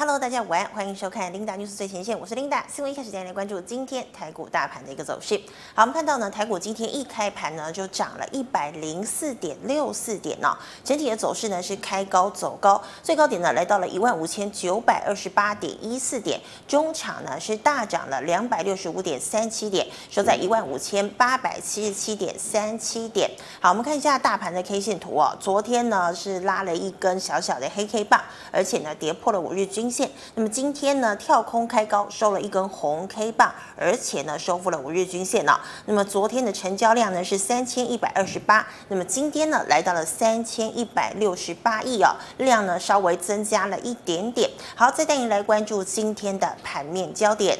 Hello，大家午安，欢迎收看 Linda News 最前线，我是 Linda。新闻一开始，带来关注今天台股大盘的一个走势。好，我们看到呢，台股今天一开盘呢就涨了一百零四点六四点呢、哦，整体的走势呢是开高走高，最高点呢来到了一万五千九百二十八点一四点，中场呢是大涨了两百六十五点三七点，收在一万五千八百七十七点三七点。好，我们看一下大盘的 K 线图哦，昨天呢是拉了一根小小的黑 K 棒，而且呢跌破了五日均线，那么今天呢跳空开高，收了一根红 K 棒，而且呢收复了五日均线了。那么昨天的成交量呢是三千一百二十八，那么今天呢来到了三千一百六十八亿哦，量呢稍微增加了一点点。好，再带你来关注今天的盘面焦点。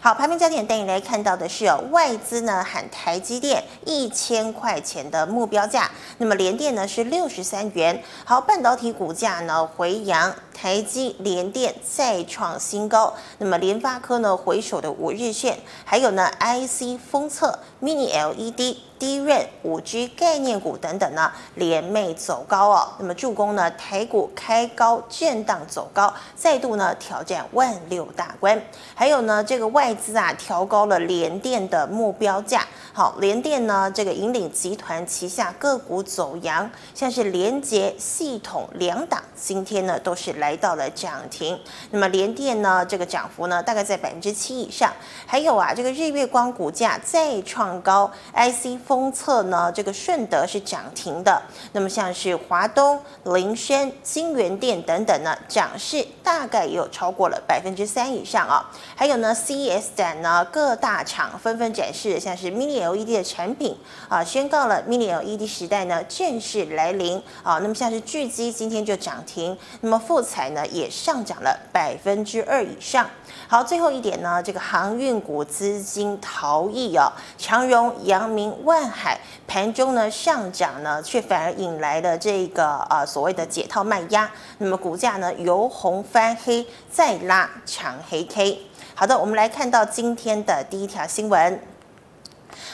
好，排名焦点带你来看到的是哦，外资呢喊台积电一千块钱的目标价，那么联电呢是六十三元。好，半导体股价呢回扬，台积、联电再创新高。那么联发科呢回首的五日线，还有呢 IC 封测、Mini LED。低润、五 G 概念股等等呢，联袂走高哦。那么助攻呢，台股开高震荡走高，再度呢挑战万六大关。还有呢，这个外资啊调高了联电的目标价。好，联电呢这个引领集团旗下个股走扬，像是联杰、系统两档今天呢都是来到了涨停。那么联电呢这个涨幅呢大概在百分之七以上。还有啊，这个日月光股价再创高，IC。封测呢，这个顺德是涨停的。那么像是华东、菱生、京元电等等呢，涨势大概也有超过了百分之三以上啊。还有呢，CES 展呢，各大厂纷纷展示，像是 Mini LED 的产品啊，宣告了 Mini LED 时代呢正式来临啊。那么像是聚积今天就涨停，那么富彩呢也上涨了百分之二以上。好，最后一点呢，这个航运股资金逃逸啊，长荣、阳明、万海盘中呢上涨呢，却反而引来了这个呃所谓的解套卖压，那么股价呢由红翻黑，再拉长黑 K。好的，我们来看到今天的第一条新闻。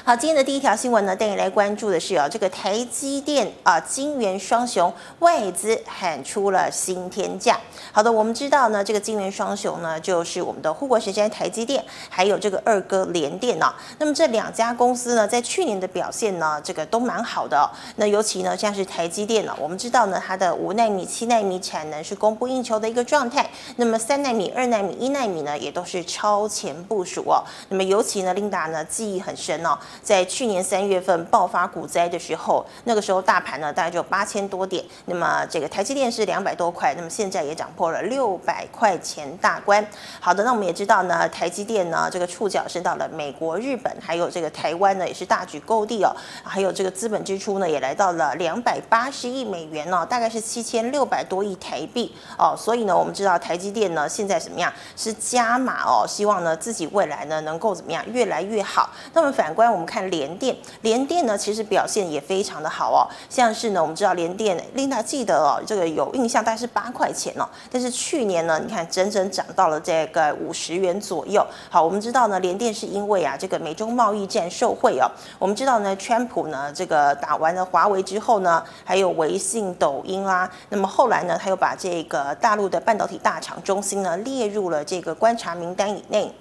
好，今天的第一条新闻呢，带你来关注的是哦，这个台积电啊，晶圆双雄外资喊出了新天价。好的，我们知道呢，这个晶圆双雄呢，就是我们的护国神山台积电，还有这个二哥联电呢。那么这两家公司呢，在去年的表现呢，这个都蛮好的。那尤其呢，像是台积电呢，我们知道呢，它的五奈米、七奈米产能是供不应求的一个状态。那么三奈米、二奈米、一奈米呢，也都是超前部署哦。那么尤其呢，琳达呢记忆很深哦。在去年三月份爆发股灾的时候，那个时候大盘呢大概就八千多点，那么这个台积电是两百多块，那么现在也涨破了六百块钱大关。好的，那我们也知道呢，台积电呢这个触角伸到了美国、日本，还有这个台湾呢也是大举购地哦，还有这个资本支出呢也来到了两百八十亿美元哦，大概是七千六百多亿台币哦。所以呢，我们知道台积电呢现在怎么样是加码哦，希望呢自己未来呢能够怎么样越来越好。那么反观我们。看联电，联电呢其实表现也非常的好哦，像是呢我们知道联电，Linda 记得哦，这个有印象大概是八块钱哦，但是去年呢，你看整整涨到了这个五十元左右。好，我们知道呢联电是因为啊这个美中贸易战受惠哦，我们知道呢川普呢这个打完了华为之后呢，还有微信、抖音啊，那么后来呢他又把这个大陆的半导体大厂中芯呢列入了这个观察名单以内。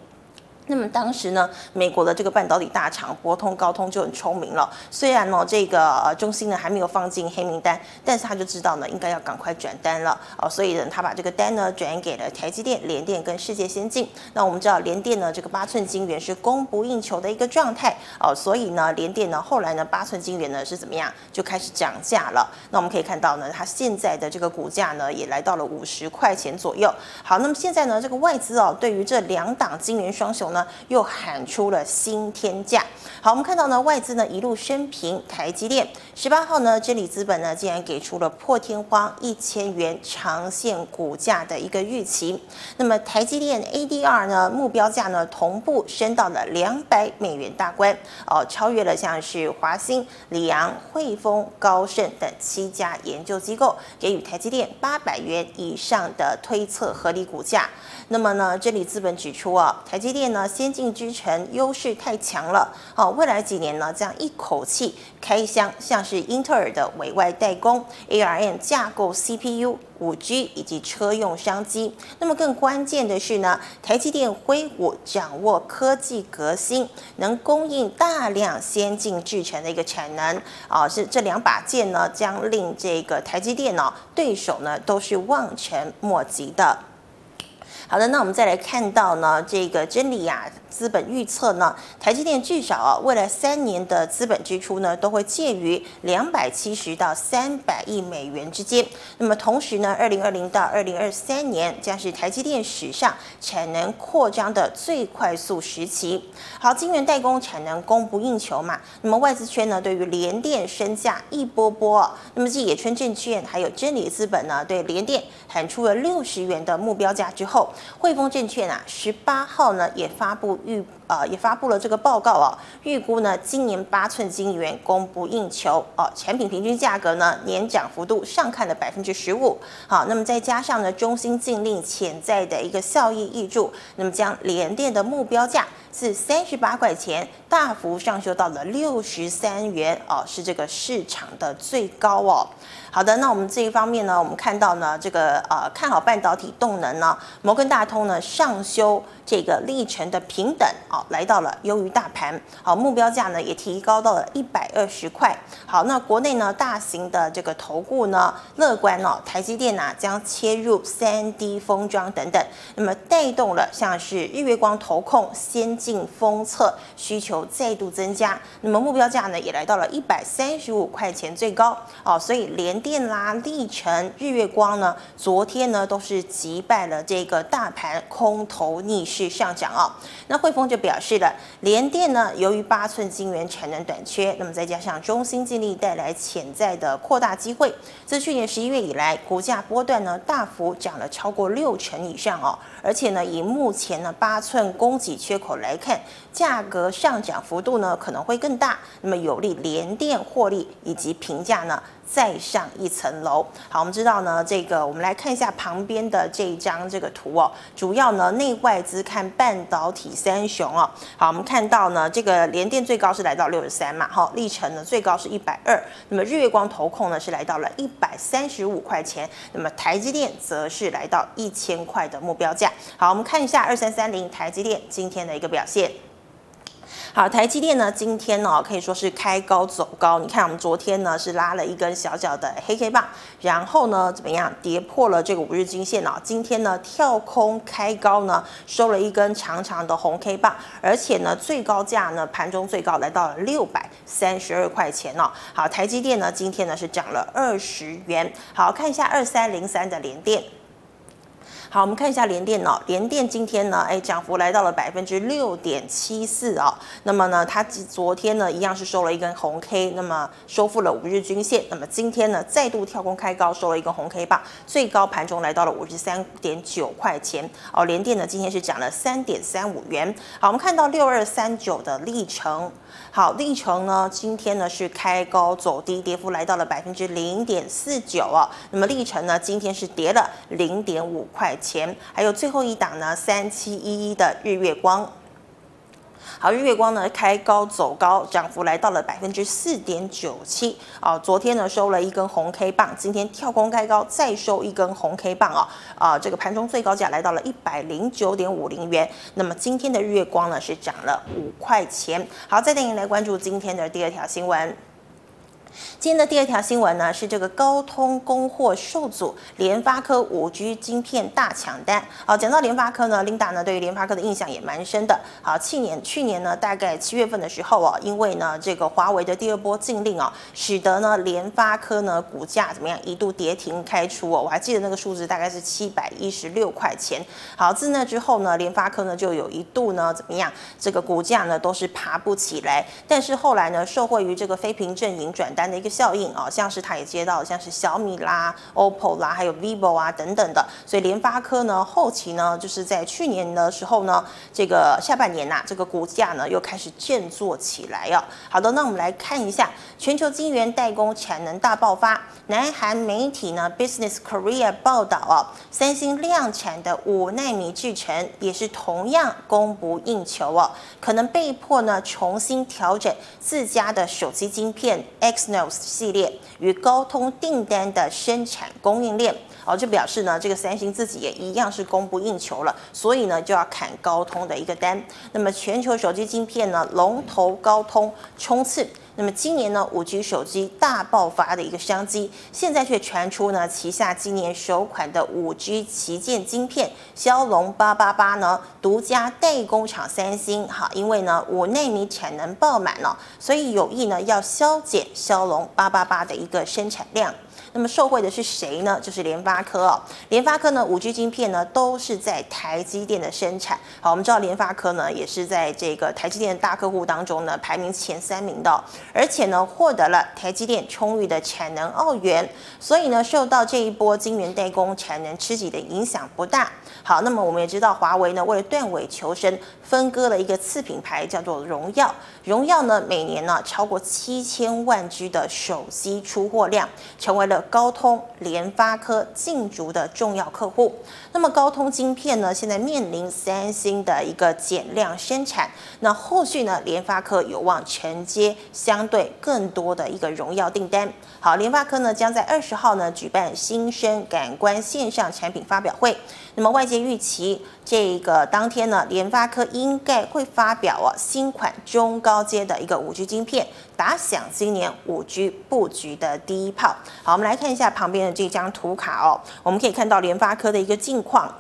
那么当时呢，美国的这个半导体大厂博通、高通就很聪明了。虽然呢，这个呃中芯呢还没有放进黑名单，但是他就知道呢，应该要赶快转单了哦。所以呢，他把这个单呢转给了台积电、联电跟世界先进。那我们知道联电呢，这个八寸晶圆是供不应求的一个状态哦。所以呢，联电呢后来呢，八寸晶圆呢是怎么样，就开始涨价了。那我们可以看到呢，它现在的这个股价呢也来到了五十块钱左右。好，那么现在呢，这个外资哦，对于这两档晶圆双雄。呢又喊出了新天价。好，我们看到呢，外资呢一路升平台积电。十八号呢，真理资本呢竟然给出了破天荒一千元长线股价的一个预期。那么台积电 ADR 呢目标价呢同步升到了两百美元大关哦，超越了像是华兴、里昂、汇丰、高盛等七家研究机构给予台积电八百元以上的推测合理股价。那么呢，真理资本指出啊，台积电呢。先进之城优势太强了，好，未来几年呢，这样一口气开箱像，是英特尔的委外代工，ARM 架构 CPU。五 G 以及车用商机，那么更关键的是呢，台积电挥舞掌握科技革新，能供应大量先进制程的一个产能啊，是这两把剑呢，将令这个台积电呢对手呢都是望尘莫及的。好的，那我们再来看到呢，这个真理啊。资本预测呢，台积电至少啊，未来三年的资本支出呢，都会介于两百七十到三百亿美元之间。那么同时呢，二零二零到二零二三年将是台积电史上产能扩张的最快速时期。好，晶圆代工产能供不应求嘛，那么外资圈呢，对于联电身价一波波。那么继野村证券还有真理资本呢，对联电喊出了六十元的目标价之后，汇丰证券啊，十八号呢也发布。预呃也发布了这个报告哦，预估呢今年八寸晶圆供不应求哦，产品平均价格呢年涨幅度上看的百分之十五，好，那么再加上呢中芯禁令潜在的一个效益挹注，那么将联电的目标价是三十八块钱大幅上修到了六十三元哦，是这个市场的最高哦。好的，那我们这一方面呢，我们看到呢这个呃看好半导体动能呢，摩根大通呢上修。这个历程的平等好，来到了优于大盘，好，目标价呢也提高到了一百二十块。好，那国内呢大型的这个投顾呢乐观哦，台积电呢将切入三 D 封装等等，那么带动了像是日月光投控先进封测需求再度增加，那么目标价呢也来到了一百三十五块钱最高哦，所以联电啦、历程、日月光呢昨天呢都是击败了这个大盘空头逆势。上涨啊，那汇丰就表示了，联电呢，由于八寸晶圆产能短缺，那么再加上中芯尽力带来潜在的扩大机会，自去年十一月以来，股价波段呢大幅涨了超过六成以上哦，而且呢，以目前呢八寸供给缺口来看，价格上涨幅度呢可能会更大，那么有利联电获利以及评价呢。再上一层楼。好，我们知道呢，这个我们来看一下旁边的这一张这个图哦。主要呢，内外资看半导体三雄哦。好，我们看到呢，这个联电最高是来到六十三嘛，好，历程呢最高是一百二。那么日月光投控呢是来到了一百三十五块钱。那么台积电则是来到一千块的目标价。好，我们看一下二三三零台积电今天的一个表现。好，台积电呢，今天呢可以说是开高走高。你看，我们昨天呢是拉了一根小小的黑 K 棒，然后呢怎么样跌破了这个五日均线哦。今天呢跳空开高呢，收了一根长长的红 K 棒，而且呢最高价呢盘中最高来到了六百三十二块钱哦。好，台积电呢今天呢是涨了二十元。好，看一下二三零三的联电。好，我们看一下联电哦，联电今天呢，哎，涨幅来到了百分之六点七四哦。那么呢，它昨天呢，一样是收了一根红 K，那么收复了五日均线。那么今天呢，再度跳空开高，收了一根红 K 棒，最高盘中来到了五十三点九块钱哦。联电呢，今天是涨了三点三五元。好，我们看到六二三九的历程。好，历程呢，今天呢是开高走低，跌幅来到了百分之零点四九哦。那么历程呢，今天是跌了零点五块钱。还有最后一档呢，三七一一的日月光。好，日月光呢开高走高，涨幅来到了百分之四点九七。啊，昨天呢收了一根红 K 棒，今天跳空开高，再收一根红 K 棒啊。啊，这个盘中最高价来到了一百零九点五零元。那么今天的日月光呢是涨了五块钱。好，再带您来关注今天的第二条新闻。今天的第二条新闻呢，是这个高通供货受阻，联发科五 G 晶片大抢单。好，讲到联发科呢，Linda 呢对于联发科的印象也蛮深的。好，去年去年呢，大概七月份的时候啊，因为呢这个华为的第二波禁令啊，使得呢联发科呢股价怎么样一度跌停开出哦，我还记得那个数字大概是七百一十六块钱。好，自那之后呢，联发科呢就有一度呢怎么样，这个股价呢都是爬不起来。但是后来呢，受惠于这个非屏阵营转单。的一个效应啊，像是它也接到像是小米啦、OPPO 啦，还有 vivo 啊等等的，所以联发科呢后期呢就是在去年的时候呢，这个下半年呐、这个股价呢又开始振作起来啊。好的，那我们来看一下全球晶圆代工产能大爆发，南韩媒体呢 Business Korea 报道哦，三星量产的五纳米制程也是同样供不应求哦，可能被迫呢重新调整自家的手机晶片 Exynos 系列与高通订单的生产供应链。哦，就表示呢这个三星自己也一样是供不应求了，所以呢就要砍高通的一个单。那么全球手机晶片呢龙头高通冲刺。那么今年呢，五 G 手机大爆发的一个商机，现在却传出呢，旗下今年首款的五 G 旗舰晶片骁龙八八八呢，独家代工厂三星，哈，因为呢五纳米产能爆满了，所以有意呢要削减骁龙八八八的一个生产量。那么受惠的是谁呢？就是联发科哦。联发科呢，五 G 晶片呢都是在台积电的生产。好，我们知道联发科呢也是在这个台积电的大客户当中呢排名前三名的，而且呢获得了台积电充裕的产能澳元，所以呢受到这一波晶圆代工产能吃紧的影响不大。好，那么我们也知道华为呢为了断尾求生，分割了一个次品牌叫做荣耀。荣耀呢每年呢超过七千万 G 的手机出货量，成为了。高通、联发科竞逐的重要客户。那么高通晶片呢，现在面临三星的一个减量生产。那后续呢，联发科有望承接相对更多的一个荣耀订单。好，联发科呢将在二十号呢举办新生感官线上产品发表会。那么外界预期，这个当天呢，联发科应该会发表哦新款中高阶的一个五 G 晶片，打响今年五 G 布局的第一炮。好，我们来看一下旁边的这张图卡哦，我们可以看到联发科的一个近况。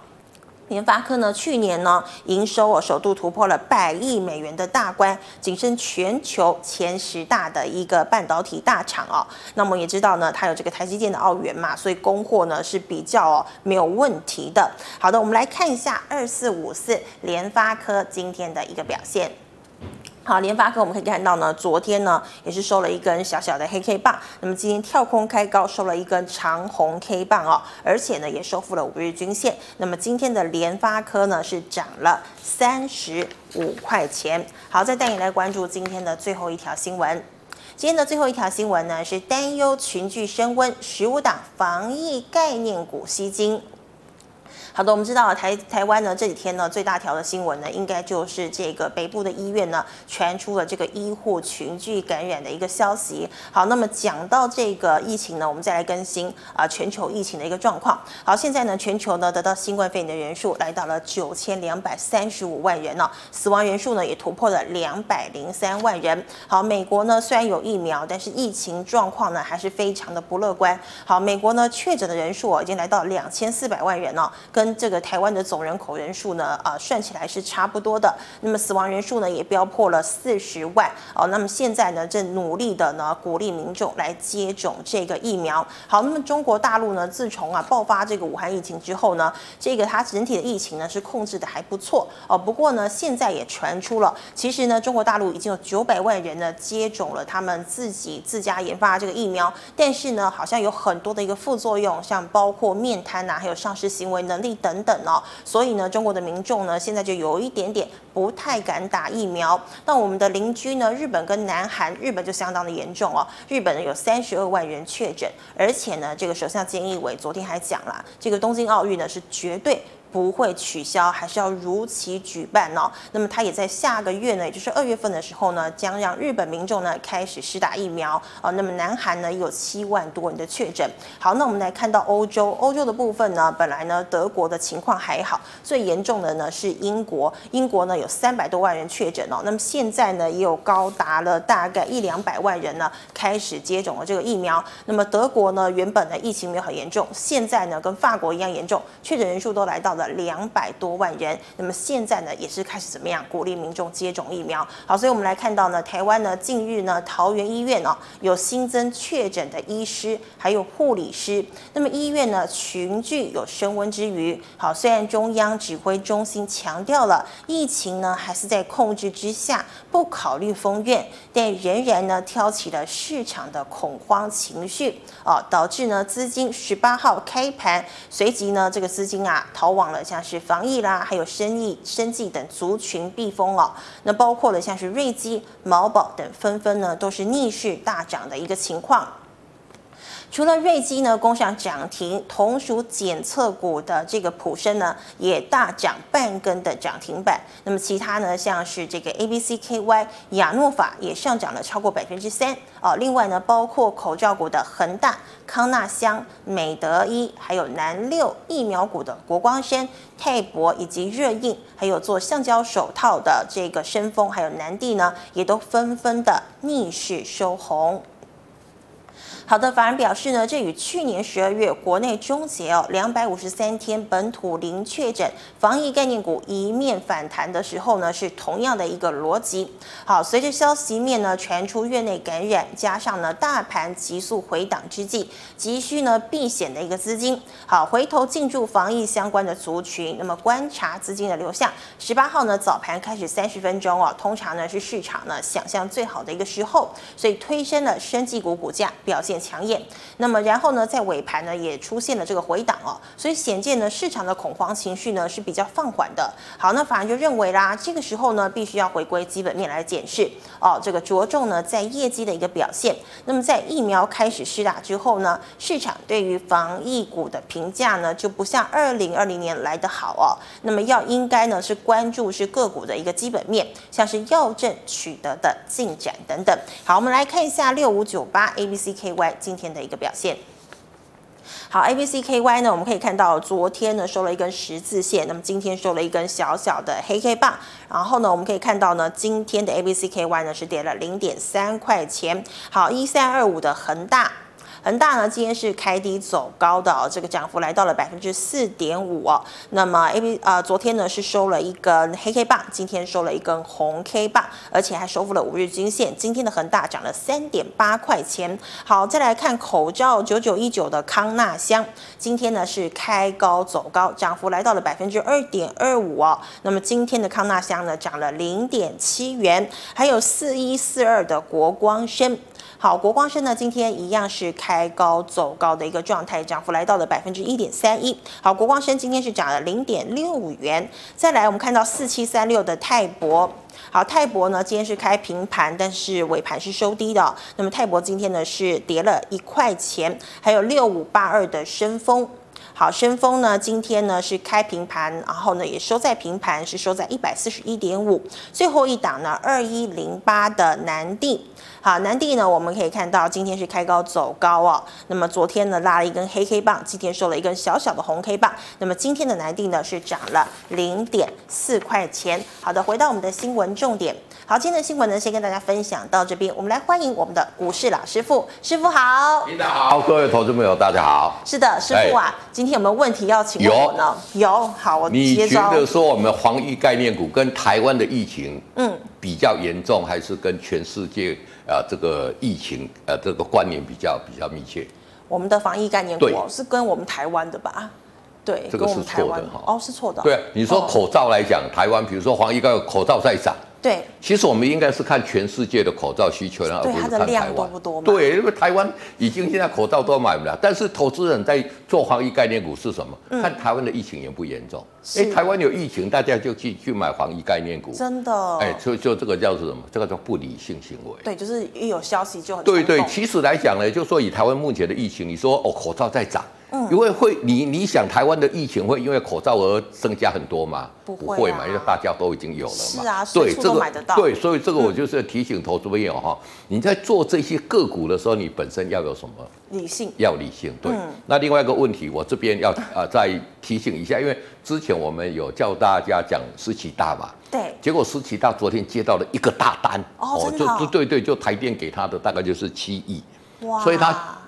联发科呢，去年呢营收哦首度突破了百亿美元的大关，跻身全球前十大的一个半导体大厂哦。那么也知道呢，它有这个台积电的澳元嘛，所以供货呢是比较哦没有问题的。好的，我们来看一下二四五四联发科今天的一个表现。好，联发科我们可以看到呢，昨天呢也是收了一根小小的黑 K 棒，那么今天跳空开高收了一根长红 K 棒哦，而且呢也收复了五日均线。那么今天的联发科呢是涨了三十五块钱。好，再带你来关注今天的最后一条新闻。今天的最后一条新闻呢是担忧群聚升温，十五档防疫概念股吸金。好的，我们知道台台湾呢这几天呢最大条的新闻呢，应该就是这个北部的医院呢传出了这个医护群聚感染的一个消息。好，那么讲到这个疫情呢，我们再来更新啊全球疫情的一个状况。好，现在呢全球呢得到新冠肺炎的人数来到了九千两百三十五万人呢，死亡人数呢也突破了两百零三万人。好，美国呢虽然有疫苗，但是疫情状况呢还是非常的不乐观。好，美国呢确诊的人数已经来到两千四百万人了，跟跟这个台湾的总人口人数呢，啊，算起来是差不多的。那么死亡人数呢，也飙破了四十万哦。那么现在呢，正努力的呢，鼓励民众来接种这个疫苗。好，那么中国大陆呢，自从啊爆发这个武汉疫情之后呢，这个它整体的疫情呢是控制的还不错哦。不过呢，现在也传出了，其实呢，中国大陆已经有九百万人呢接种了他们自己自家研发的这个疫苗，但是呢，好像有很多的一个副作用，像包括面瘫呐、啊，还有丧失行为能力。等等哦，所以呢，中国的民众呢，现在就有一点点不太敢打疫苗。那我们的邻居呢，日本跟南韩，日本就相当的严重哦。日本呢有三十二万人确诊，而且呢，这个首相菅义伟昨天还讲了，这个东京奥运呢是绝对。不会取消，还是要如期举办哦。那么他也在下个月呢，也就是二月份的时候呢，将让日本民众呢开始施打疫苗哦。那么南韩呢有七万多人的确诊。好，那我们来看到欧洲，欧洲的部分呢，本来呢德国的情况还好，最严重的呢是英国，英国呢有三百多万人确诊哦。那么现在呢也有高达了大概一两百万人呢开始接种了这个疫苗。那么德国呢原本呢疫情没有很严重，现在呢跟法国一样严重，确诊人数都来到了。了两百多万人。那么现在呢，也是开始怎么样鼓励民众接种疫苗？好，所以我们来看到呢，台湾呢近日呢，桃园医院哦有新增确诊的医师还有护理师。那么医院呢群聚有升温之余，好，虽然中央指挥中心强调了疫情呢还是在控制之下，不考虑封院，但仍然呢挑起了市场的恐慌情绪哦，导致呢资金十八号开盘随即呢这个资金啊逃往了像是防疫啦，还有生意、生计等族群避风哦。那包括了像是瑞基、毛宝等纷纷呢都是逆势大涨的一个情况。除了瑞基呢攻上涨停，同属检测股的这个普生呢也大涨半根的涨停板。那么其他呢像是这个 A B C K Y、亚诺法也上涨了超过百分之三哦。另外呢包括口罩股的恒大、康纳香、美德医，还有南六疫苗股的国光生、泰博以及热映，还有做橡胶手套的这个申丰，还有南帝呢也都纷纷的逆势收红。好的，法人表示呢，这与去年十二月国内终结哦，两百五十三天本土零确诊，防疫概念股一面反弹的时候呢，是同样的一个逻辑。好，随着消息面呢传出院内感染，加上呢大盘急速回档之际，急需呢避险的一个资金，好回头进驻防疫相关的族群，那么观察资金的流向。十八号呢早盘开始三十分钟哦，通常呢是市场呢想象最好的一个时候，所以推升了生技股股价表现强硬，那么然后呢，在尾盘呢也出现了这个回档哦，所以显见呢市场的恐慌情绪呢是比较放缓的。好，那法人就认为啦，这个时候呢必须要回归基本面来检视哦，这个着重呢在业绩的一个表现。那么在疫苗开始施打之后呢，市场对于防疫股的评价呢就不像二零二零年来的好哦。那么要应该呢是关注是个股的一个基本面，像是药证取得的进展等等。好，我们来看一下六五九八 A B C K Y。今天的一个表现，好，A B C K Y 呢，我们可以看到昨天呢收了一根十字线，那么今天收了一根小小的黑 K 棒，然后呢，我们可以看到呢，今天的 A B C K Y 呢是跌了零点三块钱，好，一三二五的恒大。恒大呢，今天是开低走高的哦，这个涨幅来到了百分之四点五哦。那么 A B 呃，昨天呢是收了一根黑 K 棒，今天收了一根红 K 棒，而且还收复了五日均线。今天的恒大涨了三点八块钱。好，再来看口罩九九一九的康纳香，今天呢是开高走高，涨幅来到了百分之二点二五哦。那么今天的康纳香呢涨了零点七元，还有四一四二的国光生。好，国光生呢，今天一样是开开高走高的一个状态，涨幅来到了百分之一点三一。好，国光生今天是涨了零点六五元。再来，我们看到四七三六的泰博，好，泰博呢今天是开平盘，但是尾盘是收低的。那么泰博今天呢是跌了一块钱。还有六五八二的申丰，好，申丰呢今天呢是开平盘，然后呢也收在平盘，是收在一百四十一点五。最后一档呢二一零八的南帝。好，南地呢，我们可以看到今天是开高走高哦。那么昨天呢拉了一根黑 K 棒，今天收了一根小小的红 K 棒。那么今天的南地呢是涨了零点四块钱。好的，回到我们的新闻重点。好，今天的新闻呢先跟大家分享到这边。我们来欢迎我们的股市老师傅，师傅好。领导好，各位投资朋友大家好。是的，师傅啊，今天有没有问题要请问我呢？有，有。好，我你觉得说我们防疫概念股跟台湾的疫情，嗯，比较严重，还是跟全世界？啊，这个疫情，呃，这个关联比较比较密切。我们的防疫概念股是跟我们台湾的吧？对，这个是错的哈。哦，是错的。对啊，你说口罩来讲，台湾比如说防疫概口罩在涨。对，其实我们应该是看全世界的口罩需求，然后不是看台湾。对，因为台湾已经现在口罩都买不了，但是投资人在做防疫概念股是什么？嗯、看台湾的疫情严不严重？哎，台湾有疫情，大家就去去买防疫概念股。真的？哎，就就这个叫做什么？这个叫不理性行为。对，就是一有消息就很。对对，其实来讲呢，就说以台湾目前的疫情，你说哦，口罩在涨。嗯、因为会，你你想台湾的疫情会因为口罩而增加很多吗？不会，不会嘛，因为大家都已经有了嘛。是啊，对，这个对，所以这个我就是提醒投资朋友哈，你在做这些个股的时候，你本身要有什么理性？要理性。对。嗯、那另外一个问题，我这边要啊再提醒一下，因为之前我们有叫大家讲十七大嘛，对。结果十七大昨天接到了一个大单，哦，哦就就对对，就台电给他的大概就是七亿，哇，所以他。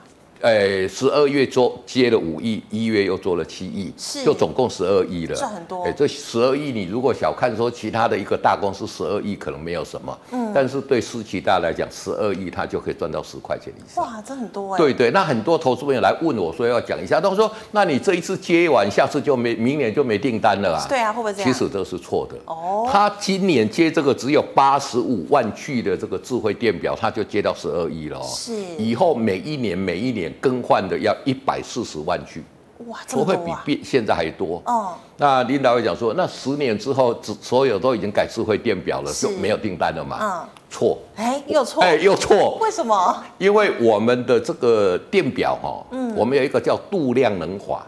呃，十二月做接了五亿，一月又做了七亿，是，就总共十二亿了，赚很多。哎，这十二亿，你如果小看说其他的一个大公司十二亿可能没有什么，嗯，但是对私企大来讲，十二亿他就可以赚到十块钱以上。哇，这很多哎。对对，那很多投资朋友来问我说要讲一下，他说，那你这一次接完，下次就没，明年就没订单了啊？对啊，会不会这样？其实这是错的。哦，他今年接这个只有八十五万去的这个智慧电表，他就接到十二亿了。是，以后每一年每一年更换的要。一百四十万具，哇，这么多啊！会比变现在还多哦。那领导会讲说，那十年之后，所有都已经改智慧电表了，就没有订单了嘛？嗯，错。哎，又错。哎，又错。为什么？因为我们的这个电表哈，嗯，我们有一个叫度量能法，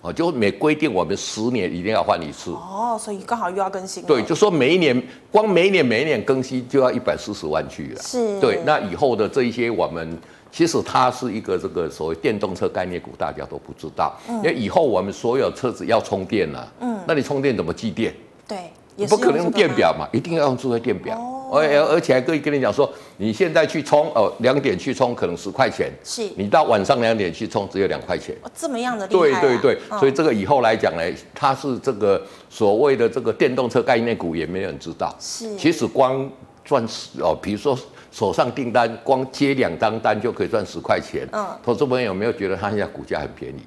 哦，就每规定我们十年一定要换一次。哦，所以刚好又要更新。对，就说每一年，光每一年每一年更新就要一百四十万具了。是。对，那以后的这一些我们。其实它是一个这个所谓电动车概念股，大家都不知道。嗯，因为以后我们所有车子要充电了，嗯，那你充电怎么计电？对，不可能用电表嘛，一定要用智慧电表。哦，而而且还可以跟你讲说，你现在去充哦，两点去充可能十块钱，是，你到晚上两点去充只有两块钱。哦，这么样的厉害啊。对对对，所以这个以后来讲呢，它是这个所谓的这个电动车概念股，也没有人知道。是，其实光赚哦，比如说。手上订单，光接两张单就可以赚十块钱。嗯，投资朋友有没有觉得他现在股价很便宜？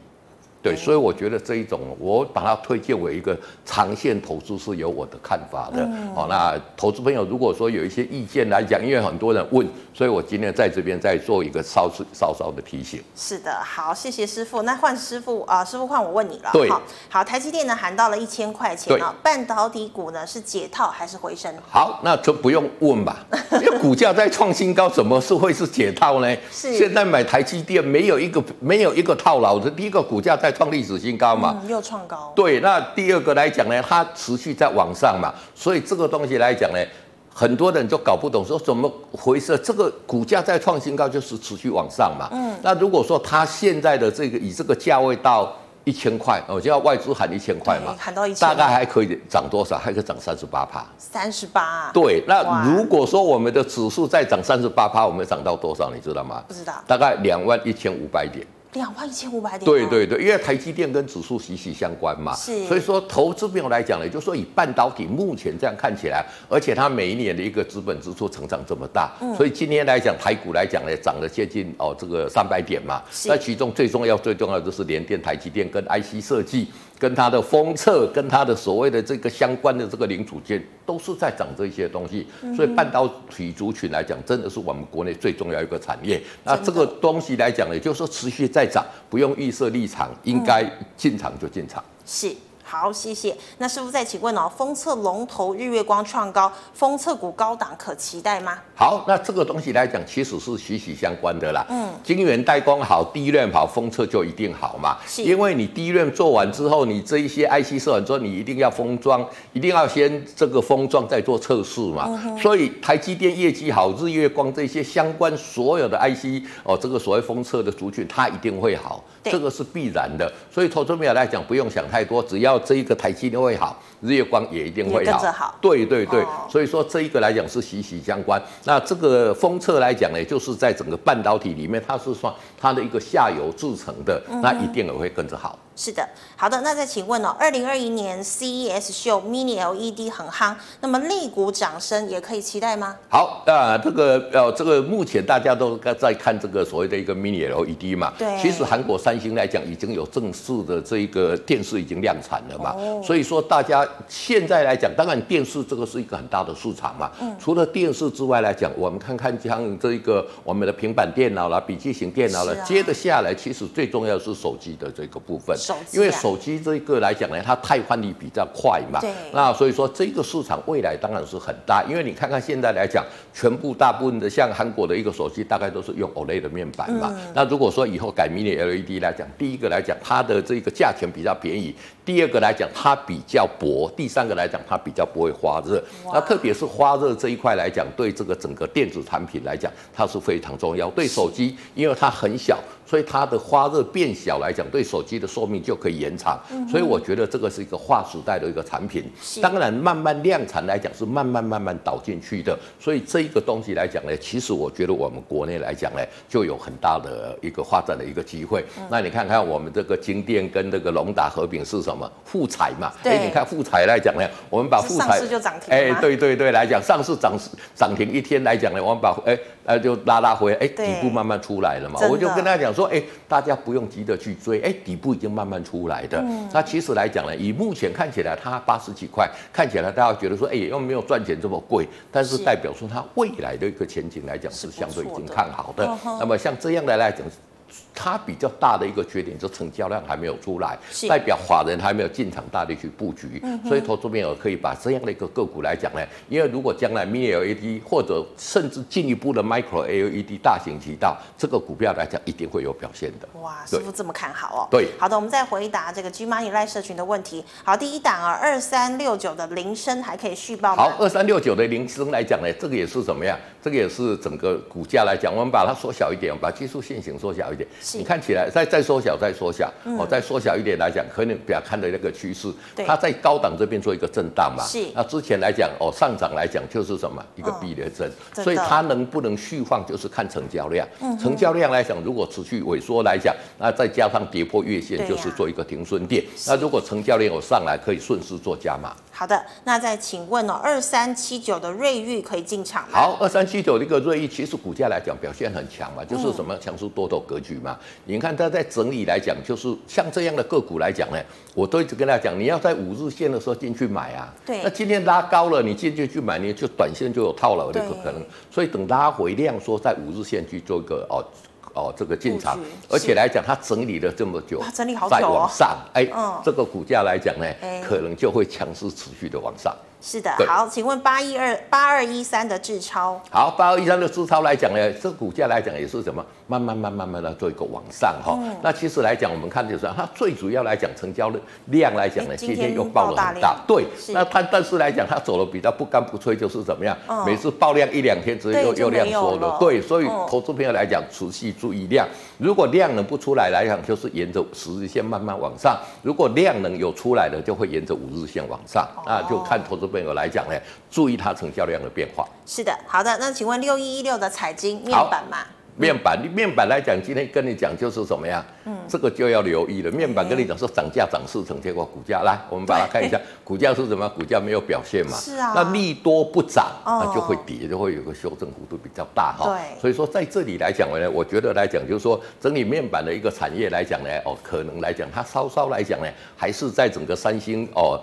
对，所以我觉得这一种，我把它推荐为一个长线投资是有我的看法的。嗯、哦，那投资朋友如果说有一些意见来讲，因为很多人问，所以我今天在这边再做一个稍稍稍的提醒。是的，好，谢谢师傅。那换师傅啊，师傅换我问你了。对，好，好，台积电呢喊到了一千块钱啊，半导体股呢是解套还是回升？好，那就不用问吧，因为股价在创新高，怎么是会是解套呢？是，现在买台积电没有一个没有一个套牢的，第一个股价在。创历史新高嘛，嗯、又创高。对，那第二个来讲呢，它持续在往上嘛，所以这个东西来讲呢，很多人就搞不懂，说怎么回事？这个股价在创新高，就是持续往上嘛。嗯，那如果说它现在的这个以这个价位到一千块，我就要外资喊一千块嘛，喊到一千，大概还可以涨多少？还可以涨三十八趴。三十八。对，那如果说我们的指数再涨三十八趴，我们涨到多少？你知道吗？不知道。大概两万一千五百点。两万一千五百点。对对对，因为台积电跟指数息息相关嘛，是。所以说投资朋友来讲呢，就是说以半导体目前这样看起来，而且它每一年的一个资本支出成长这么大，嗯，所以今天来讲台股来讲呢，涨了接近哦这个三百点嘛。是。那其中最重要最重要的就是联电、台积电跟 IC 设计。跟它的封测，跟它的所谓的这个相关的这个零组件，都是在涨这些东西。所以半导体族群来讲，真的是我们国内最重要一个产业。那这个东西来讲呢，也就是说持续在涨，不用预设立场，应该进场就进场。是。好，谢谢。那师傅再请问哦，封测龙头日月光创高，封测股高档可期待吗？好，那这个东西来讲，其实是息息相关的啦。嗯，晶圆代工好，DRAM 好，封测就一定好嘛。是，因为你 DRAM 做完之后，你这一些 IC 设完之后，你一定要封装，一定要先这个封装再做测试嘛。嗯、所以台积电业绩好，日月光这些相关所有的 IC 哦，这个所谓封测的族群，它一定会好，这个是必然的。所以投资者来讲，不用想太多，只要这一个台积电会好，日月光也一定会好。好对对对，哦、所以说这一个来讲是息息相关。那这个封测来讲呢，就是在整个半导体里面，它是算它的一个下游制成的，嗯、那一定也会跟着好。是的，好的，那再请问哦，二零二一年 CES 秀 Mini LED 很夯，那么类股涨升也可以期待吗？好，那这个呃，这个目前大家都在看这个所谓的一个 Mini LED 嘛，对，其实韩国三星来讲已经有正式的这个电视已经量产了嘛，哦、所以说大家现在来讲，当然电视这个是一个很大的市场嘛，嗯，除了电视之外来讲，我们看看像这一个我们的平板电脑啦、笔记型电脑啦，啊、接着下来其实最重要是手机的这个部分。因为手机这一个来讲呢，它汰换率比较快嘛，对，那所以说这个市场未来当然是很大。因为你看看现在来讲，全部大部分的像韩国的一个手机，大概都是用 OLED 的面板嘛。嗯、那如果说以后改 Mini LED 来讲，第一个来讲它的这个价钱比较便宜，第二个来讲它比较薄，第三个来讲它比较不会发热。那特别是发热这一块来讲，对这个整个电子产品来讲，它是非常重要。对手机，因为它很小。所以它的发热变小来讲，对手机的寿命就可以延长。嗯、所以我觉得这个是一个划时代的一个产品。当然，慢慢量产来讲是慢慢慢慢导进去的。所以这一个东西来讲呢，其实我觉得我们国内来讲呢，就有很大的一个发展的一个机会。嗯、那你看看我们这个金店跟这个龙达合并是什么？富彩嘛。对。欸、你看富彩来讲呢，我们把富彩。上市就涨停。哎、欸，对对对，来讲上市涨涨停一天来讲呢，我们把哎。欸呃，就拉拉回来，哎，底部慢慢出来了嘛。我就跟他讲说，哎，大家不用急着去追，哎，底部已经慢慢出来的。嗯、那其实来讲呢，以目前看起来，它八十几块，看起来大家觉得说，哎，又没有赚钱这么贵，但是代表说它未来的一个前景来讲是相对已经看好的。的那么像这样的来讲。它比较大的一个缺点，就成交量还没有出来，代表法人还没有进场大力去布局，所以投资朋友可以把这样的一个个股来讲呢，因为如果将来 Mini LED 或者甚至进一步的 Micro LED 大行其道，这个股票来讲一定会有表现的。哇，师傅这么看好哦？对，好的，我们再回答这个 G Money Live 社群的问题。好，第一档啊，二三六九的铃声还可以续报吗？好，二三六九的铃声来讲呢，这个也是怎么样？这个也是整个股价来讲，我们把它缩小一点，把技术线型缩小一点。你看起来再再缩小，再缩小，嗯、哦，再缩小一点来讲，可能比较看的那个趋势，它在高档这边做一个震荡嘛。是。那之前来讲，哦，上涨来讲就是什么一个避雷针，哦、所以它能不能续放就是看成交量。嗯、成交量来讲，如果持续萎缩来讲，那再加上跌破月线，就是做一个停损点。啊、那如果成交量有上来，可以顺势做加码。好的，那再请问哦，二三七九的瑞昱可以进场吗？好，二三七九这个瑞昱其实股价来讲表现很强嘛，就是什么强势多头格局嘛。嗯、你看它在整理来讲，就是像这样的个股来讲呢，我都一直跟大家讲，你要在五日线的时候进去买啊。对。那今天拉高了，你进去去买，你就短线就有套牢的可能。对所以等拉回量说在五日线去做一个哦。哦，这个进场，而且来讲，它整理了这么久，整理好久，再往上，哎，这个股价来讲呢，可能就会强势持续的往上。是的，好，请问八一二八二一三的智超，好，八二一三的智超来讲呢，这股价来讲也是什么，慢慢慢慢慢的做一个往上哈。嗯、那其实来讲，我们看就是它最主要来讲，成交的量来讲呢，今天又爆了很大，对。那它但是来讲，它走的比较不干不脆，就是怎么样，嗯、每次爆量一两天之后又又量缩了，对。所以投资朋友来讲，持续注意量，如果量能不出来来讲，就是沿着十日线慢慢往上；如果量能有出来的，就会沿着五日线往上。那就看投资。朋友来讲呢，注意它成交量的变化。是的，好的。那请问六一一六的彩金面板嘛？面板，面板来讲，今天跟你讲就是怎么样？嗯，这个就要留意了。面板跟你讲说涨价涨四成，结果股价来，我们把它看一下，股价是什么？股价没有表现嘛？是啊。那利多不涨，那就会跌，就会有个修正幅度比较大哈。对。所以说在这里来讲呢，我觉得来讲就是说，整理面板的一个产业来讲呢，哦，可能来讲它稍稍来讲呢，还是在整个三星哦。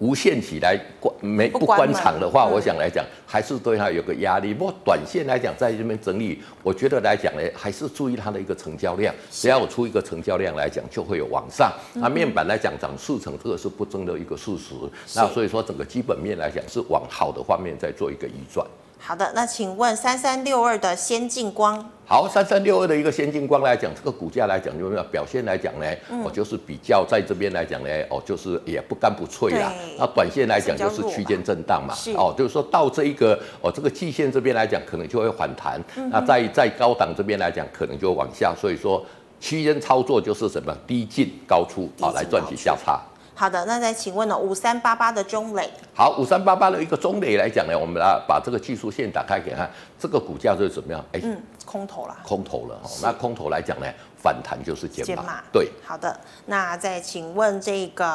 无限期来关没不关场的话，我想来讲还是对它有个压力。不过短线来讲，在这边整理，我觉得来讲呢，还是注意它的一个成交量。只要我出一个成交量来讲，就会有往上。那面板来讲涨四成，这个是不争的一个事实。那所以说整个基本面来讲是往好的方面在做一个移转。好的，那请问三三六二的先进光，好，三三六二的一个先进光来讲，这个股价来讲有没有表现来讲呢？嗯、哦，就是比较在这边来讲呢，哦，就是也不干不脆啦。那短线来讲就是区间震荡嘛。哦，就是说到这一个哦，这个季线这边来讲，可能就会反弹。嗯、那在在高档这边来讲，可能就会往下。所以说区间操作就是什么低进高出啊，来赚取价差。好的，那再请问呢？五三八八的中磊，好，五三八八的一个中磊来讲呢，我们来把这个技术线打开给看，这个股价是怎么样？哎，嗯，空头啦，空头了。哈那空头来讲呢，反弹就是。减码。对，好的，那再请问这个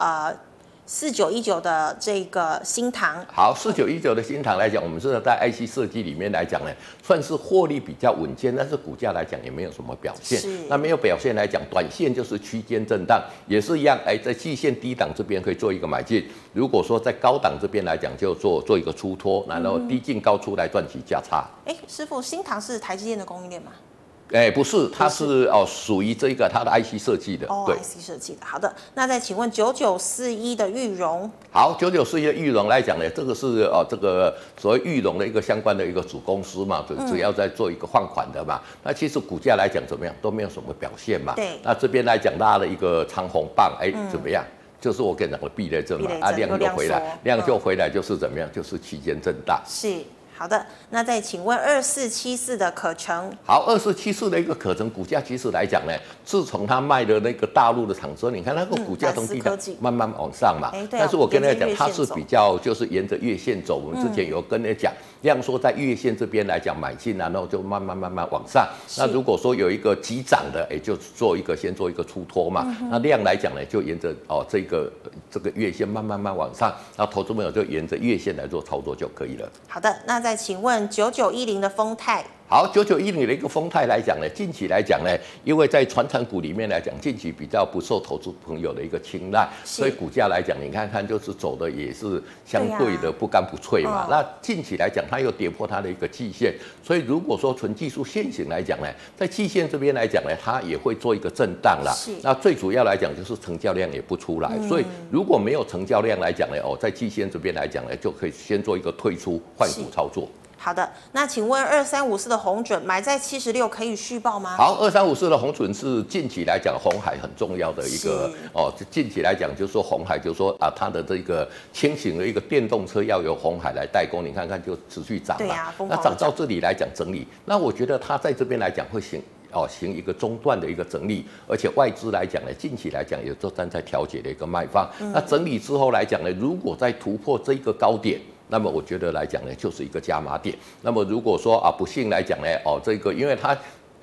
呃。四九一九的这个新唐，好，四九一九的新唐来讲，我们是在 IC 设计里面来讲呢，算是获利比较稳健，但是股价来讲也没有什么表现。是那没有表现来讲，短线就是区间震荡，也是一样。哎，在季线低档这边可以做一个买进，如果说在高档这边来讲，就做做一个出脱，然后低进高出来赚取价差。哎、嗯，师傅，新塘是台积电的供应链吗？哎，不是，它是，是哦，属于这个它的 IC 设计的，哦、对，IC 设计的。好的，那再请问九九四一的裕融，好，九九四一的裕融来讲呢，这个是哦，这个所谓裕融的一个相关的一个主公司嘛，主主要在做一个放款的嘛。嗯、那其实股价来讲怎么样，都没有什么表现嘛。对。那这边来讲拉了一个长红棒，哎，怎么样？嗯、就是我跟你讲的避雷针嘛，啊，量就回来，量就回来就是怎么样？就是区间震荡。是。好的，那再请问二四七四的可成。好，二四七四的一个可成股价，其实来讲呢，自从他卖的那个大陆的厂之后，你看那个股价从低点慢慢往上嘛。嗯啊、但是我跟大家讲，它是比较就是沿着月线走。我们之前有跟大家讲，量缩在月线这边来讲买进，然后就慢慢慢慢往上。那如果说有一个急涨的，哎，就做一个先做一个出脱嘛。嗯、那量来讲呢，就沿着哦这个这个月线慢慢慢往上，那投资朋友就沿着月线来做操作就可以了。好的，那再请问九九一零的丰泰。好，九九一零的一个丰泰来讲呢，近期来讲呢，因为在传产股里面来讲，近期比较不受投资朋友的一个青睐，所以股价来讲，你看看就是走的也是相对的不干不脆嘛。那近期来讲，它又跌破它的一个季线，所以如果说纯技术线型来讲呢，在季线这边来讲呢，它也会做一个震荡啦。那最主要来讲就是成交量也不出来，所以如果没有成交量来讲呢，哦，在季线这边来讲呢，就可以先做一个退出换股操作。好的，那请问二三五四的红准买在七十六可以续报吗？好，二三五四的红准是近期来讲红海很重要的一个哦，近期来讲就是说红海就是说啊，它的这个轻型的一个电动车要由红海来代工，你看看就持续涨嘛。对呀，那涨到这里来讲整理，那我觉得它在这边来讲会行哦，行一个中段的一个整理，而且外资来讲呢，近期来讲也都站在调节的一个卖方。嗯、那整理之后来讲呢，如果再突破这一个高点。那么我觉得来讲呢，就是一个加码点。那么如果说啊，不幸来讲呢，哦，这个因为它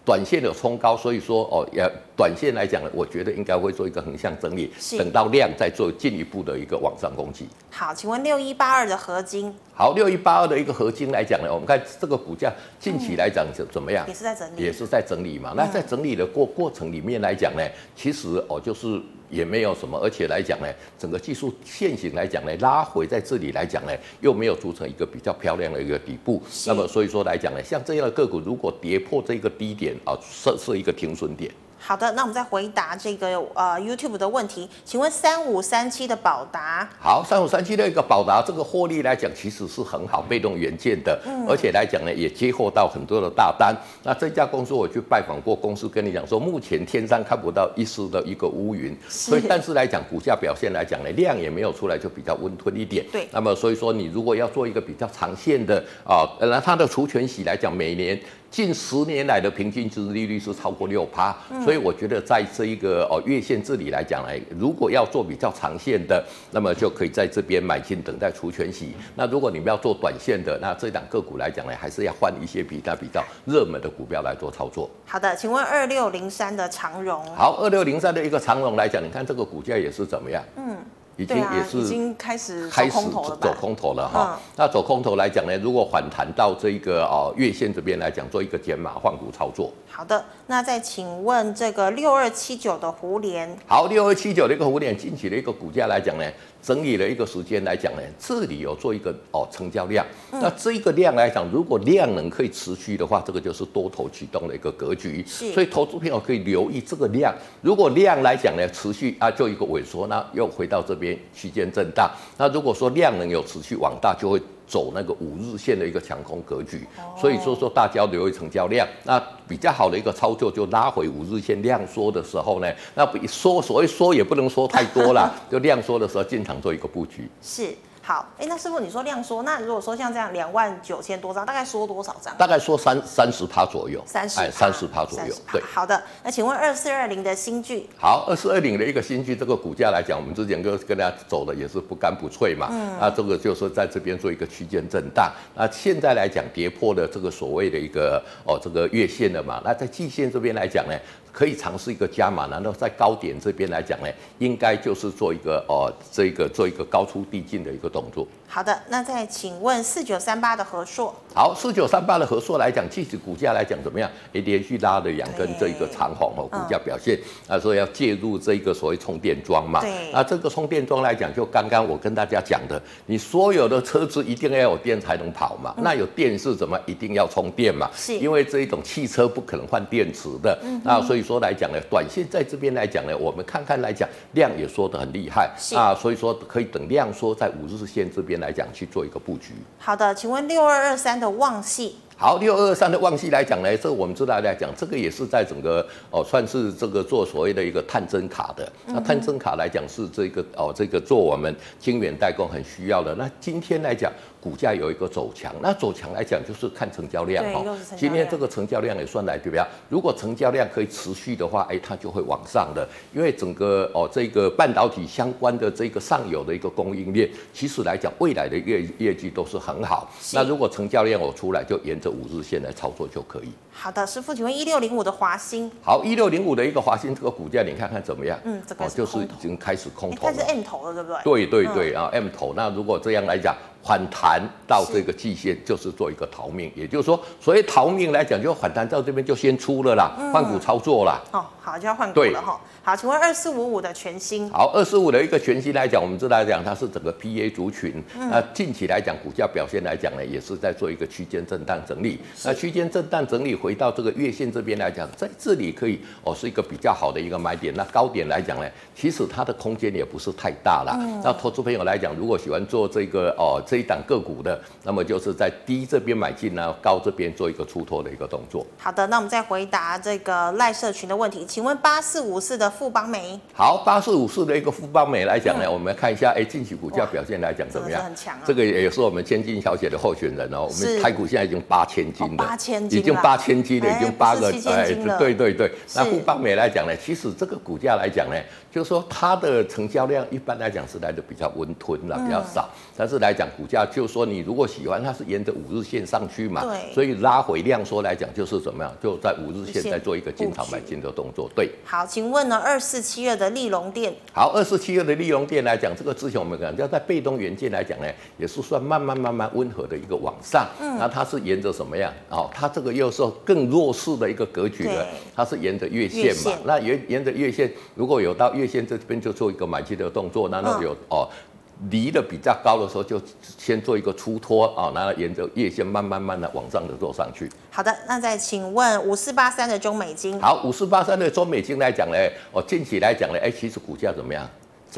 短线的冲高，所以说哦，也短线来讲呢，我觉得应该会做一个横向整理，等到量再做进一步的一个往上攻击。好，请问六一八二的合金。好，六一八二的一个合金来讲呢，我们看这个股价近期来讲怎怎么样？也是在整理，也是在整理嘛。那在整理的过过程里面来讲呢，其实哦就是。也没有什么，而且来讲呢，整个技术线型来讲呢，拉回在这里来讲呢，又没有组成一个比较漂亮的一个底部。那么所以说来讲呢，像这样的个股，如果跌破这个低点啊，设设一个停损点。好的，那我们再回答这个呃 YouTube 的问题，请问三五三七的宝达？好，三五三七的一个宝达，这个获利来讲其实是很好，被动元件的，嗯、而且来讲呢也接获到很多的大单。那这家公司我去拜访过，公司跟你讲说，目前天上看不到一丝的一个乌云，所以但是来讲股价表现来讲呢，量也没有出来，就比较温吞一点。对，那么所以说你如果要做一个比较长线的啊，那它的除权息来讲，每年。近十年来的平均值利率是超过六趴，所以我觉得在这一个哦月线这里来讲呢，如果要做比较长线的，那么就可以在这边买进，等待除权息。那如果你们要做短线的，那这档个股来讲呢，还是要换一些比较比较热门的股票来做操作。好的，请问二六零三的长荣。好，二六零三的一个长荣来讲，你看这个股价也是怎么样？嗯。已经也是已经开始开始走空头了哈。那走空头来讲呢，如果反弹到这一个哦月线这边来讲，做一个减码换股操作。好的，那再请问这个六二七九的胡联。好，六二七九的一个胡联近期的一个股价来讲呢，整理了一个时间来讲呢，这里有做一个哦成交量。嗯、那这一个量来讲，如果量能可以持续的话，这个就是多头启动的一个格局。是所以投资朋友可以留意这个量。如果量来讲呢持续啊，就一个萎缩，那又回到这边区间震荡。那如果说量能有持续往大，就会。走那个五日线的一个强空格局，所以说说大家留意成交量，那比较好的一个操作就拉回五日线量缩的时候呢，那比缩所谓缩也不能缩太多了，就量缩的时候进场做一个布局。是。好，哎，那师傅你说量缩，那如果说像这样两万九千多张，大概缩多少张？大概缩三三十趴左右，三十，哎，三十趴左右。对，好的。那请问二四二零的新剧？好，二四二零的一个新剧，这个股价来讲，我们之前跟跟大家走的也是不干不脆嘛。嗯。那这个就是在这边做一个区间震荡。那现在来讲，跌破了这个所谓的一个哦这个月线了嘛。那在季线这边来讲呢？可以尝试一个加码，难道在高点这边来讲呢？应该就是做一个哦，这个做一个高出低进的一个动作。好的，那再请问四九三八的和硕。好，四九三八的和硕来讲，即使股价来讲怎么样？也，连续拉了两根这一个长红哦，股价表现，那说要介入这一个所谓充电桩嘛。对。那这个充电桩来讲，就刚刚我跟大家讲的，你所有的车子一定要有电才能跑嘛。嗯、那有电是怎么？一定要充电嘛。是。因为这一种汽车不可能换电池的。嗯。那所以说来讲呢，短线在这边来讲呢，我们看看来讲量也说得很厉害。是。啊，所以说可以等量缩在五日线这边来讲去做一个布局。好的，请问六二二三的旺系。好，六二二三的旺系来讲呢，这我们知道来讲，这个也是在整个哦，算是这个做所谓的一个探针卡的。那探针卡来讲是这个哦，这个做我们晶圆代工很需要的。那今天来讲。股价有一个走强，那走强来讲就是看成交量哈。今天这个成交量也算来对不对？如果成交量可以持续的话，哎，它就会往上的。因为整个哦，这个半导体相关的这个上游的一个供应链，其实来讲未来的业业绩都是很好。那如果成交量我出来，就沿着五日线来操作就可以。好的，师傅，请问一六零五的华兴。好，一六零五的一个华兴这个股价，你看看怎么样？嗯，这个就是已经开始空头了。它是 M 头了，对不对？对对对啊，M 头。那如果这样来讲。反弹到这个季线就是做一个逃命，也就是说，所谓逃命来讲，就反弹到这边就先出了啦，换股操作啦。哦，好，就要换股了哈。好，请问二四五五的全新。好，二四五的一个全新来讲，我们知道来讲它是整个 PA 族群。那近期来讲，股价表现来讲呢，也是在做一个区间震荡整理。那区间震荡整理回到这个月线这边来讲，在这里可以哦是一个比较好的一个买点。那高点来讲呢，其实它的空间也不是太大了。那投资朋友来讲，如果喜欢做这个哦。这一档个股的，那么就是在低这边买进呢，高这边做一个出脱的一个动作。好的，那我们再回答这个赖社群的问题，请问八四五四的富邦美。好，八四五四的一个富邦美来讲呢，嗯、我们看一下，哎，近期股价表现来讲怎么样？很强啊。这个也是我们千金小姐的候选人哦。我们台股现在已经八千金了，八千金已经八千金了，哎、已经八个哎，对对对。那富邦美来讲呢，其实这个股价来讲呢，就是说它的成交量一般来讲是来的比较温吞了，比较少。嗯、但是来讲股价，就是说你。如果喜欢，它是沿着五日线上去嘛，对，所以拉回量缩来讲就是怎么样，就在五日线再做一个进场买进的动作。对，好，请问呢，二四七月的利隆电，好，二四七月的利隆电来讲，这个之前我们讲，要在被动元件来讲呢，也是算慢慢慢慢温和的一个往上。嗯，那它是沿着什么样？哦，它这个又是更弱势的一个格局的，它是沿着月线嘛。线那沿沿着月线，如果有到月线这边就做一个买进的动作，然后有、嗯、哦。离的比较高的时候，就先做一个出脱啊，然后沿着月线慢慢慢的往上的做上去。好的，那再请问五四八三的中美金。好，五四八三的中美金来讲呢，哦，近期来讲呢，哎，其实股价怎么样？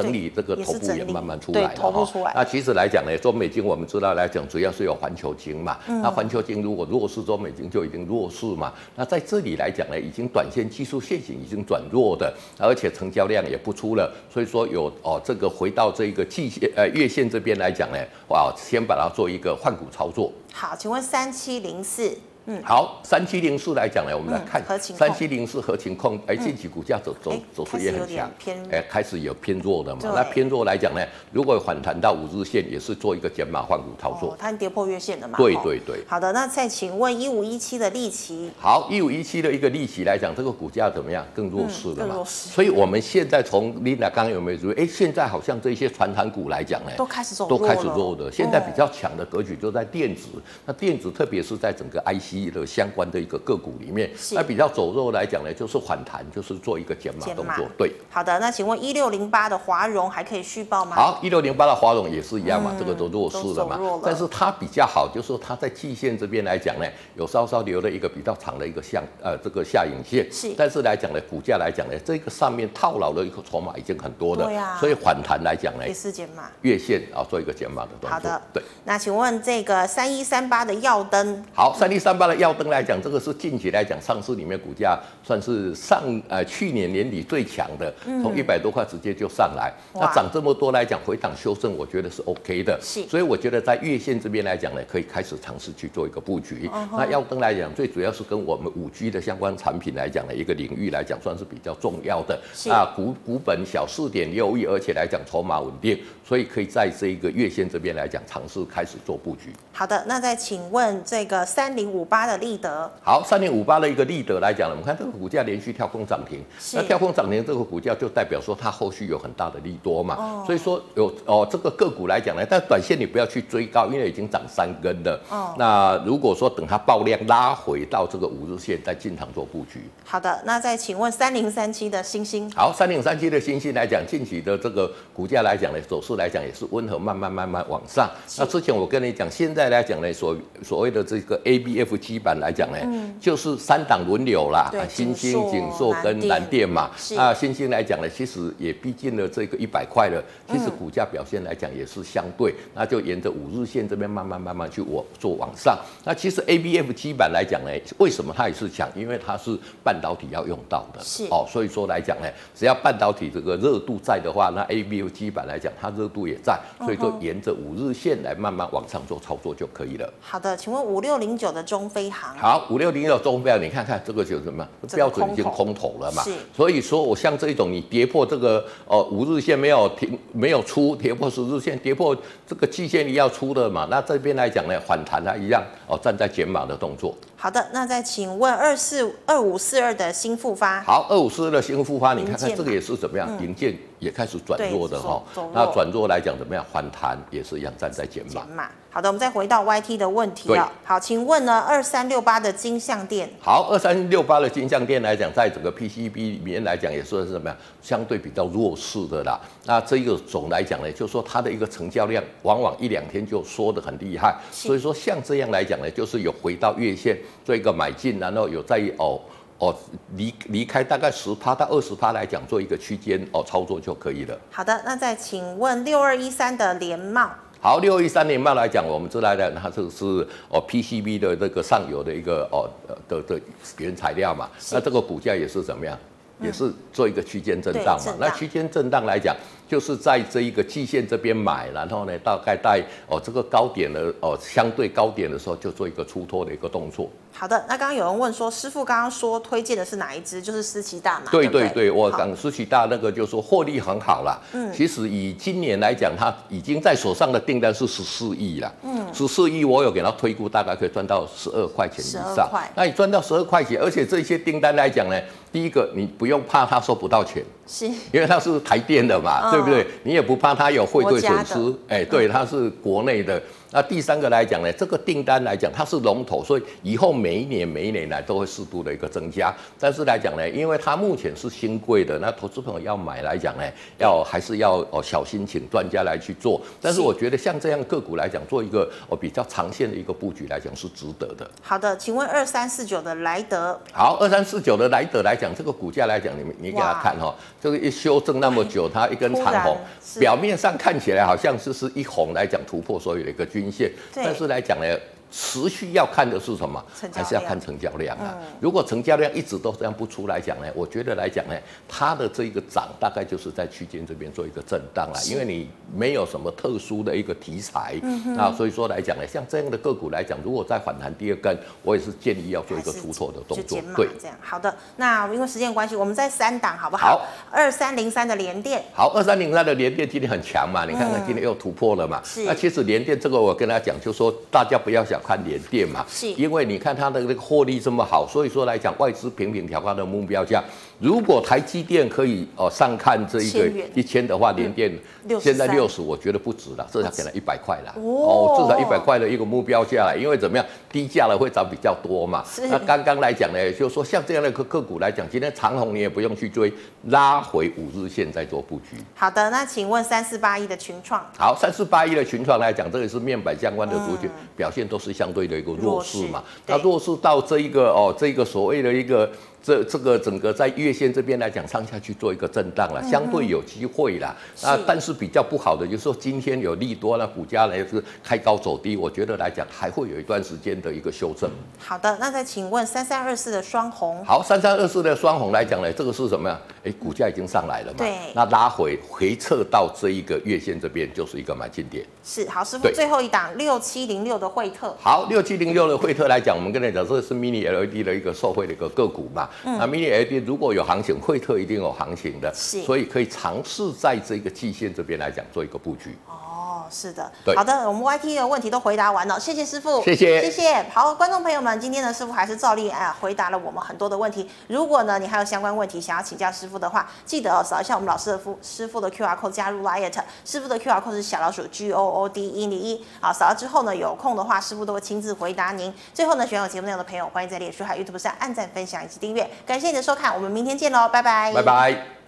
整理这个头部也慢慢出来了哈，那其实来讲呢，中美金我们知道来讲，主要是有环球晶嘛。嗯、那环球晶如果弱势，中美金就已经弱势嘛。那在这里来讲呢，已经短线技术线型已经转弱的，而且成交量也不出了，所以说有哦，这个回到这个季线呃月线这边来讲呢，哇，先把它做一个换股操作。好，请问三七零四。嗯，好，三七零四来讲呢，我们来看三七零四合情控，哎，近期股价走走走势也很强，哎，开始有偏弱的嘛。那偏弱来讲呢，如果反弹到五日线，也是做一个减码换股操作。它跌破月线的嘛。对对对。好的，那再请问一五一七的利奇。好，一五一七的一个利奇来讲，这个股价怎么样？更弱势了嘛。所以我们现在从 Linda 刚刚有没有注意？哎，现在好像这些传产股来讲呢，都开始走都开始弱的。现在比较强的格局就在电子，那电子特别是在整个 IC 的相关。的一个个股里面，那比较走弱来讲呢，就是反弹，就是做一个减码动作。对，好的，那请问一六零八的华融还可以续报吗？好，一六零八的华融也是一样嘛，这个都弱势了嘛。但是它比较好，就是说它在季线这边来讲呢，有稍稍留了一个比较长的一个向呃这个下影线。是，但是来讲呢，股价来讲呢，这个上面套牢的一个筹码已经很多了。对呀。所以反弹来讲呢，也是减码。月线啊，做一个减码的动作。好的，对。那请问这个三一三八的耀灯？好，三一三八的耀灯来讲。这个是近期来讲，上市里面股价算是上呃去年年底最强的，从一百多块直接就上来。嗯、那涨这么多来讲，回档修正，我觉得是 OK 的。是，所以我觉得在月线这边来讲呢，可以开始尝试去做一个布局。哦、那耀灯来讲，最主要是跟我们五 G 的相关产品来讲的一个领域来讲，算是比较重要的。是啊，股股本小四点六亿，而且来讲筹码稳定，所以可以在这一个月线这边来讲尝试开始做布局。好的，那再请问这个三零五八的立德。好，三零五八的一个立德来讲呢，我们看这个股价连续跳空涨停，那跳空涨停这个股价就代表说它后续有很大的利多嘛，哦、所以说有哦这个个股来讲呢，但短线你不要去追高，因为已经涨三根了。哦，那如果说等它爆量拉回到这个五日线再进场做布局。好的，那再请问三零三七的星星。好，三零三七的星星来讲，近期的这个股价来讲呢，走势来讲也是温和慢慢慢慢往上。那之前我跟你讲，现在来讲呢，所所谓的这个 ABF 基板来讲呢，嗯、就是三档轮流啦，欣兴、景硕跟蓝电嘛。那欣兴来讲呢，其实也逼近了这个一百块了。其实股价表现来讲也是相对，嗯、那就沿着五日线这边慢慢慢慢去往做往上。那其实 A B F 基板来讲呢，为什么它也是强？因为它是半导体要用到的，是哦，所以说来讲呢，只要半导体这个热度在的话，那 A B F 基板来讲，它热度也在，所以说沿着五日线来慢慢往上做操作就可以了。好的，请问五六零九的中飞航。好，五六零九中飞航，你看看这个就是什么？标准已经空头了嘛？所以说我像这一种，你跌破这个呃五日线没有停，没有出，跌破十日线，跌破这个季线你要出的嘛？那这边来讲呢，反弹它一样哦，站在减码的动作。好的，那再请问二四二五四二的新复发。好，二五四二的新复发，你看看这个也是怎么样？营建、嗯、也开始转弱的哈。那转弱来讲怎么样？反弹也是一样站在减码。好的，我们再回到 YT 的问题了。好，请问呢，二三六八的金相店。好，二三六八的金相店来讲，在整个 PCB 里面来讲，也算是怎么样？相对比较弱势的啦。那这个总来讲呢，就是说它的一个成交量，往往一两天就缩得很厉害。所以说像这样来讲呢，就是有回到月线做一个买进，然后有在哦哦离离开大概十趴到二十趴来讲，做一个区间哦操作就可以了。好的，那再请问六二一三的联茂。好，六一三年半来讲，我们知道的，它这个是哦 PCB 的这个上游的一个哦的的原材料嘛，那这个股价也是怎么样？也是做一个区间震荡嘛。那区间震荡来讲，就是在这一个季线这边买，然后呢，大概在哦这个高点的哦相对高点的时候，就做一个出脱的一个动作。好的，那刚刚有人问说，师傅刚刚说推荐的是哪一支？就是思琪大嘛？对对对，我讲思琪大那个就是说获利很好啦。嗯，其实以今年来讲，他已经在手上的订单是十四亿了。嗯，十四亿我有给他推估，大概可以赚到十二块钱以上。块那你赚到十二块钱，而且这些订单来讲呢，第一个你不用怕他收不到钱，是，因为他是台电的嘛，哦、对不对？你也不怕他有汇兑损失。哎，对，他是国内的。那第三个来讲呢，这个订单来讲它是龙头，所以以后每一年每一年来都会适度的一个增加。但是来讲呢，因为它目前是新贵的，那投资朋友要买来讲呢，要还是要哦小心，请专家来去做。但是我觉得像这样个股来讲，做一个哦比较长线的一个布局来讲是值得的。好的，请问二三四九的莱德。好，二三四九的莱德来讲，这个股价来讲，你们你给他看哈、哦，这个一修正那么久，它一根长红，表面上看起来好像是是一红来讲突破所有的一个均线，但是来讲呢。持续要看的是什么？还是要看成交量啊？嗯、如果成交量一直都这样不出来讲呢，我觉得来讲呢，它的这一个涨大概就是在区间这边做一个震荡了，因为你没有什么特殊的一个题材，那、嗯、哼所以说来讲呢，像这样的个股来讲，如果再反弹第二根，我也是建议要做一个出错的动作。对，这样好的。那因为时间关系，我们在三档好不好？好，二三零三的联电。好，二三零三的联电今天很强嘛，你看看今天又突破了嘛。是。那其实联电这个我跟大家讲，就说大家不要想。看联电嘛，是因为你看它的这个获利这么好，所以说来讲外资频频调高的目标价。如果台积电可以哦上看这一个一千的话，联电现在六十，我觉得不值了，至少给了一百块了哦，至少一百块的一个目标价了，因为怎么样，低价了会涨比较多嘛。那刚刚来讲呢，就是说像这样的个个股来讲，今天长虹你也不用去追，拉回五日线再做布局。好的，那请问三四八一的群创？好，三四八一的群创来讲，这个是面板相关的族群，表现都是相对的一个弱势嘛。那弱势到这一个哦，这个所谓的一个。这这个整个在月线这边来讲，上下去做一个震荡了，相对有机会啦。那但是比较不好的就是说，今天有利多，那股价呢是开高走低，我觉得来讲还会有一段时间的一个修正。好的，那再请问三三二四的双红。好，三三二四的双红来讲呢，这个是什么呀？哎，股价已经上来了嘛。对。那拉回回撤到这一个月线这边，就是一个买进点。是，好，师傅最后一档六七零六的惠特。好，六七零六的惠特来讲，我们跟你讲，这是 mini LED 的一个受惠的一个个股嘛。嗯、那 Mini LED 如果有行情，惠特一定有行情的，所以可以尝试在这个季线这边来讲做一个布局。哦，是的，好的，我们 YT 的问题都回答完了，谢谢师傅，谢谢，谢谢。好，观众朋友们，今天呢，师傅还是照例哎回答了我们很多的问题。如果呢，你还有相关问题想要请教师傅的话，记得扫一下我们老师的夫师傅的 QR code 加入 LINE，师傅的 QR code 是小老鼠 G O O D 一零一。好，扫了之后呢，有空的话，师傅都会亲自回答您。最后呢，喜欢我节目内容的朋友，欢迎在脸书还有 YouTube 上按赞、分享以及订阅。感谢你的收看，我们明天见喽，拜拜，拜拜。